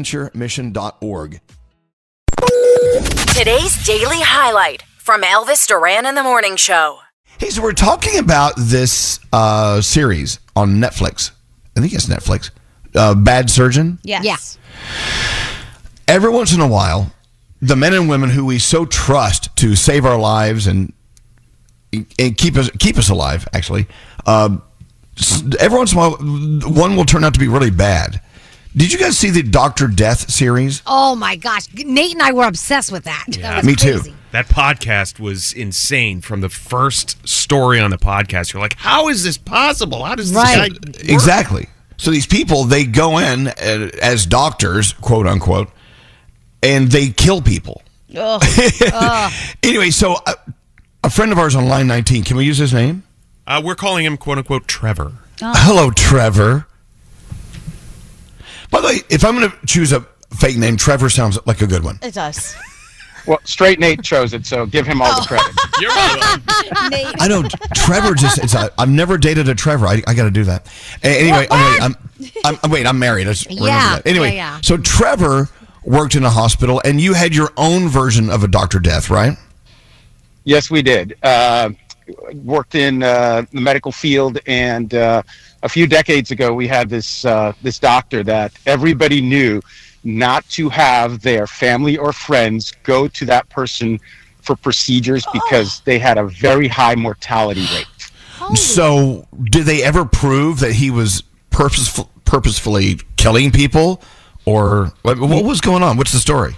bonaventuremission.org. Today's daily highlight from Elvis Duran in the Morning Show. Hey, so we're talking about this uh, series on Netflix. I think it's Netflix. Uh, Bad Surgeon. Yes. Yes. Every once in a while, the men and women who we so trust to save our lives and and keep us keep us alive, actually, uh, every once in a while, one will turn out to be really bad. Did you guys see the Doctor Death series? Oh my gosh. Nate and I were obsessed with that. That was Me too. That podcast was insane from the first story on the podcast. You're like, how is this possible? How does this Right. guy work? Exactly. So these people, they go in uh, as doctors, quote unquote, and they kill people. anyway, so uh, a friend of ours on line 19, can we use his name? Uh, we're calling him quote unquote Trevor. Hello, Trevor. By the way, if I'm going to choose a fake name, Trevor sounds like a good one. It does. Well, straight Nate chose it, so give him all the credit. You're welcome. Nate. I know Trevor just. It's a, I've never dated a Trevor. I, I got to do that. A- Anyway, I'm, I'm, I'm, I'm- wait. I'm married. I just remembered Yeah, that. Anyway, yeah, yeah. so Trevor worked in a hospital, and you had your own version of a Doctor Death, right? Yes, we did. Uh, worked in uh, the medical field, and uh, a few decades ago, we had this uh, this doctor that everybody knew not to have their family or friends go to that person for procedures because they had a very high mortality rate. So, did they ever prove that he was purposeful, purposefully killing people, or what, what was going on? What's the story?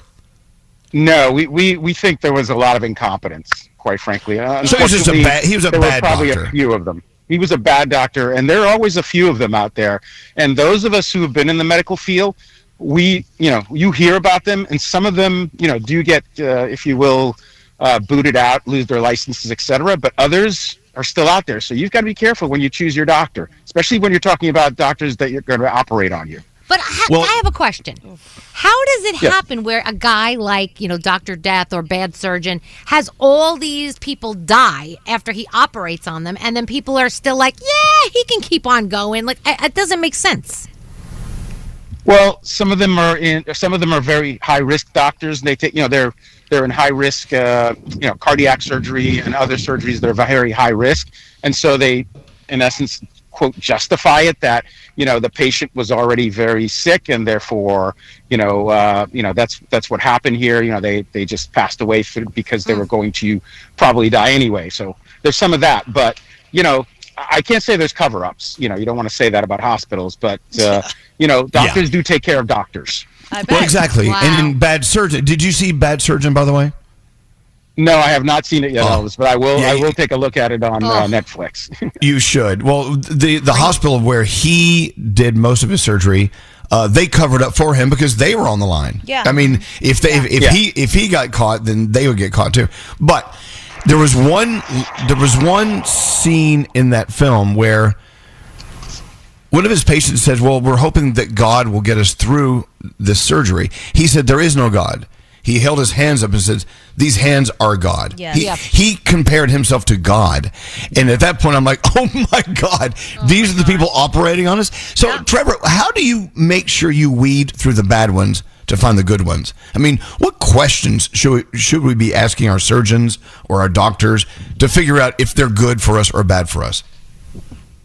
No, we, we, we think there was a lot of incompetence, quite frankly. Uh, So he was just a bad- he was a there bad were probably doctor. a few of them. He was a bad doctor, and there are always a few of them out there. And those of us who have been in the medical field, we, you know, you hear about them, and some of them, you know, do get, uh, if you will, uh, booted out, lose their licenses, etc. But others are still out there. So you've got to be careful when you choose your doctor, especially when you're talking about doctors that you're going to operate on you. But I, Well- I have a question. How does it happen where a guy like, you know, Dr. Death or Bad Surgeon has all these people die after he operates on them and then people are still like, yeah, he can keep on going. Like, it it doesn't make sense. Well, some of them are in. Some of them are very high risk doctors. And they take, you know, they're they're in high risk, uh, you know, cardiac surgery and other surgeries that are very high risk, and so they, in essence, quote justify it that you know the patient was already very sick and therefore you know uh, you know that's that's what happened here. You know, they they just passed away for, because they were going to probably die anyway. So there's some of that, but you know I can't say there's cover-ups. You know, you don't want to say that about hospitals, but uh, you know, doctors do take care of doctors. I bet. Well, exactly. Wow. And, and Bad Surgeon. Did you see Bad Surgeon, by the way? No, I have not seen it yet, Oh. Elvis, but I will. Yeah, I will take a look at it on uh, Oh. Netflix. You should. Well, the the hospital where he did most of his surgery, uh, they covered up for him because they were on the line. Yeah. I mean, if they if, if Yeah. he if he got caught, then they would get caught too. But there was one there was one scene in that film where one of his patients said, "Well, we're hoping that God will get us through this surgery." He said, "There is no God." He held his hands up and said, "These hands are God." Yeah. He, Yeah. he compared himself to God, and at that point, I'm like, "Oh my God, oh these are the people operating on us." So, Trevor, how do you make sure you weed through the bad ones to find the good ones? I mean, what questions should we, should we be asking our surgeons or our doctors to figure out if they're good for us or bad for us?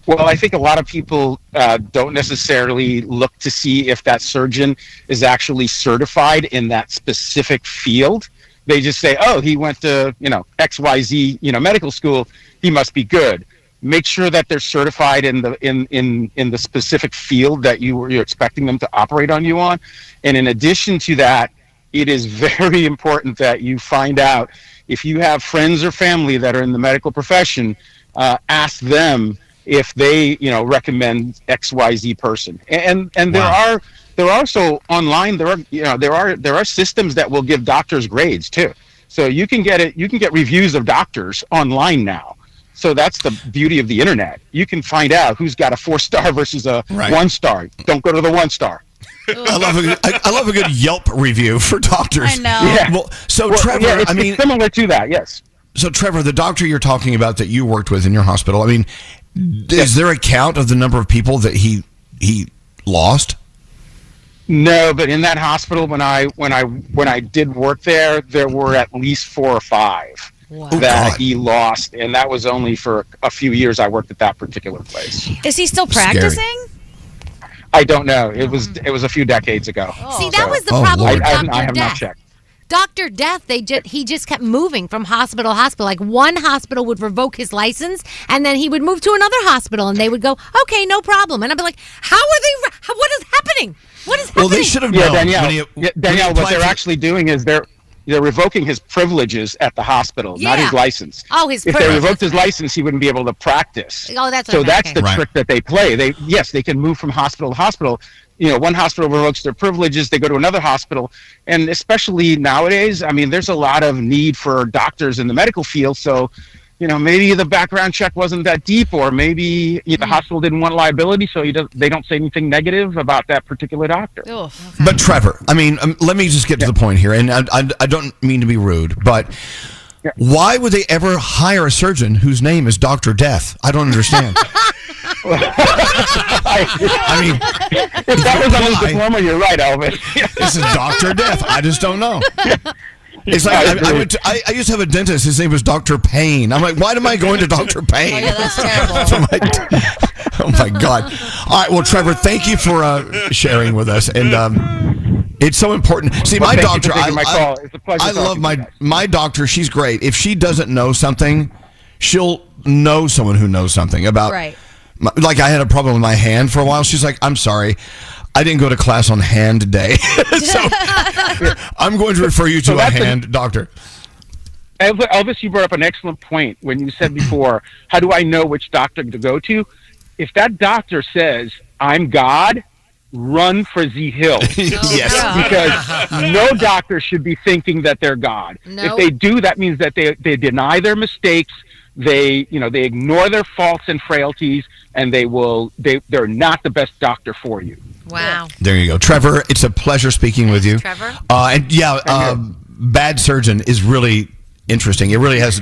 Well, I think a lot of people uh, don't necessarily look to see if that surgeon is actually certified in that specific field. They just say, "Oh, he went to you know X Y Z you know medical school. He must be good." Make sure that they're certified in the in in in the specific field that you were you're expecting them to operate on you on. And in addition to that, it is very important that you find out if you have friends or family that are in the medical profession. Uh, ask them if they you know recommend xyz person and and there Wow. are there are also online there are you know there are there are systems that will give doctors grades too so you can get it you can get reviews of doctors online now so that's the beauty of the internet you can find out who's got a four star versus a Right. one star don't go to the one star I love a good, I, I love a good Yelp review for doctors. I know. Yeah. Well, so Well, Trevor, yeah, it's, I mean, it's similar to that yes so Trevor, the doctor you're talking about that you worked with in your hospital. I mean, is there a count of the number of people that he he lost? No, but in that hospital when I when I when I did work there, there were at least four or five Wow. Oh, that God. he lost, and that was only for a few years I worked at that particular place. Is he still Scary. practicing? I don't know. It was hmm. it was a few decades ago. See, that So, was the Oh, problem Lord. with I, I, Dr. haven't- I have not checked. Dr. Death, they just he just kept moving from hospital to hospital. Like one hospital would revoke his license, and then he would move to another hospital, and they would go, "Okay, no problem." And I'd be like, "How are they? How, what is happening? What is happening?" Well, they should have Yeah, known. Danielle. when he- yeah, when Danielle, what they're for- actually doing is they're they're revoking his privileges at the hospital, not his license. Oh, his If they revoked his license, he wouldn't be able to practice. Oh, that's what so I that's okay. the Right. trick that they play. They yes, they can move from hospital to hospital. You know, one hospital revokes their privileges, they go to another hospital, and especially nowadays, I mean, there's a lot of need for doctors in the medical field. So, you know, maybe the background check wasn't that deep, or maybe you know, the Mm. hospital didn't want liability, so he does, they don't say anything negative about that particular doctor. Ugh. But Trevor, I mean, um, let me just get to the point here, and I, I, I don't mean to be rude, but Yeah. why would they ever hire a surgeon whose name is Doctor Death? I don't understand. I mean, If that was on his Why? diploma, you're right, Elvis. this is Doctor Death. I just don't know. It's like I, I, went to, I, I used to have a dentist. His name was Doctor Payne. I'm like, why am I going to Doctor Payne? Oh, yeah, that's terrible. oh, my, oh my god! All right, well, Trevor, thank you for uh, sharing with us, and um, it's so important. See, Well, my thank doctor, I, my I- call. It's a pleasure I love my my doctor. She's great. If she doesn't know something, she'll know someone who knows something about. Right. My, like I had a problem with my hand for a while. She's like, "I'm sorry." I didn't go to class on hand day, so I'm going to refer you to So a that's a- hand doctor. Elvis, Elvis, you brought up an excellent point when you said before, how do I know which doctor to go to? If that doctor says, I'm God, run for Z Hill. yes. Oh, because no doctor should be thinking that they're God. No. If they do, that means that they, they deny their mistakes. They, you know, they ignore their faults and frailties, and they will. They, they're not the best doctor for you. wow. There you go, Trevor. It's a pleasure speaking with you, Trevor? Uh, and yeah, um, bad surgeon is really interesting. It really has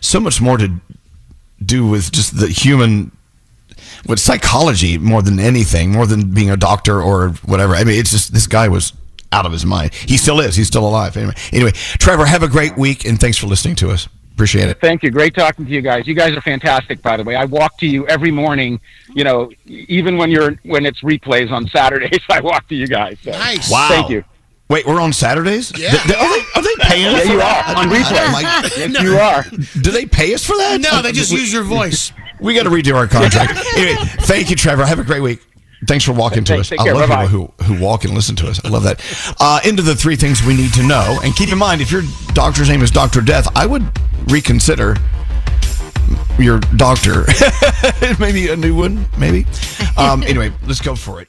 so much more to do with just the human, with psychology more than anything, more than being a doctor or whatever. I mean, it's just this guy was out of his mind. He still is. He's still alive. Anyway, anyway, Trevor, have a great week, and thanks for listening to us. Appreciate it. Thank you. Great talking to you guys. You guys are fantastic, by the way. I walk to you every morning. You know, even when you're when it's replays on Saturdays, I walk to you guys. So, Nice. Wow. Thank you. Wait, we're on Saturdays? Yeah. Th- th- are, they, are they paying? Yeah, for you that? are on replay. Oh, my- Yes, you are. Do they pay us for that? No, they just use your voice. We got to redo our contract. anyway, thank you, Trevor. Have a great week. Thanks for walking to us. Take I care. love Bye-bye. people who, who walk and listen to us. I love that. Uh, into the three things we need to know. And keep in mind, if your doctor's name is Dr. Death, I would reconsider your doctor. maybe a new one, maybe. Um, anyway, let's go for it.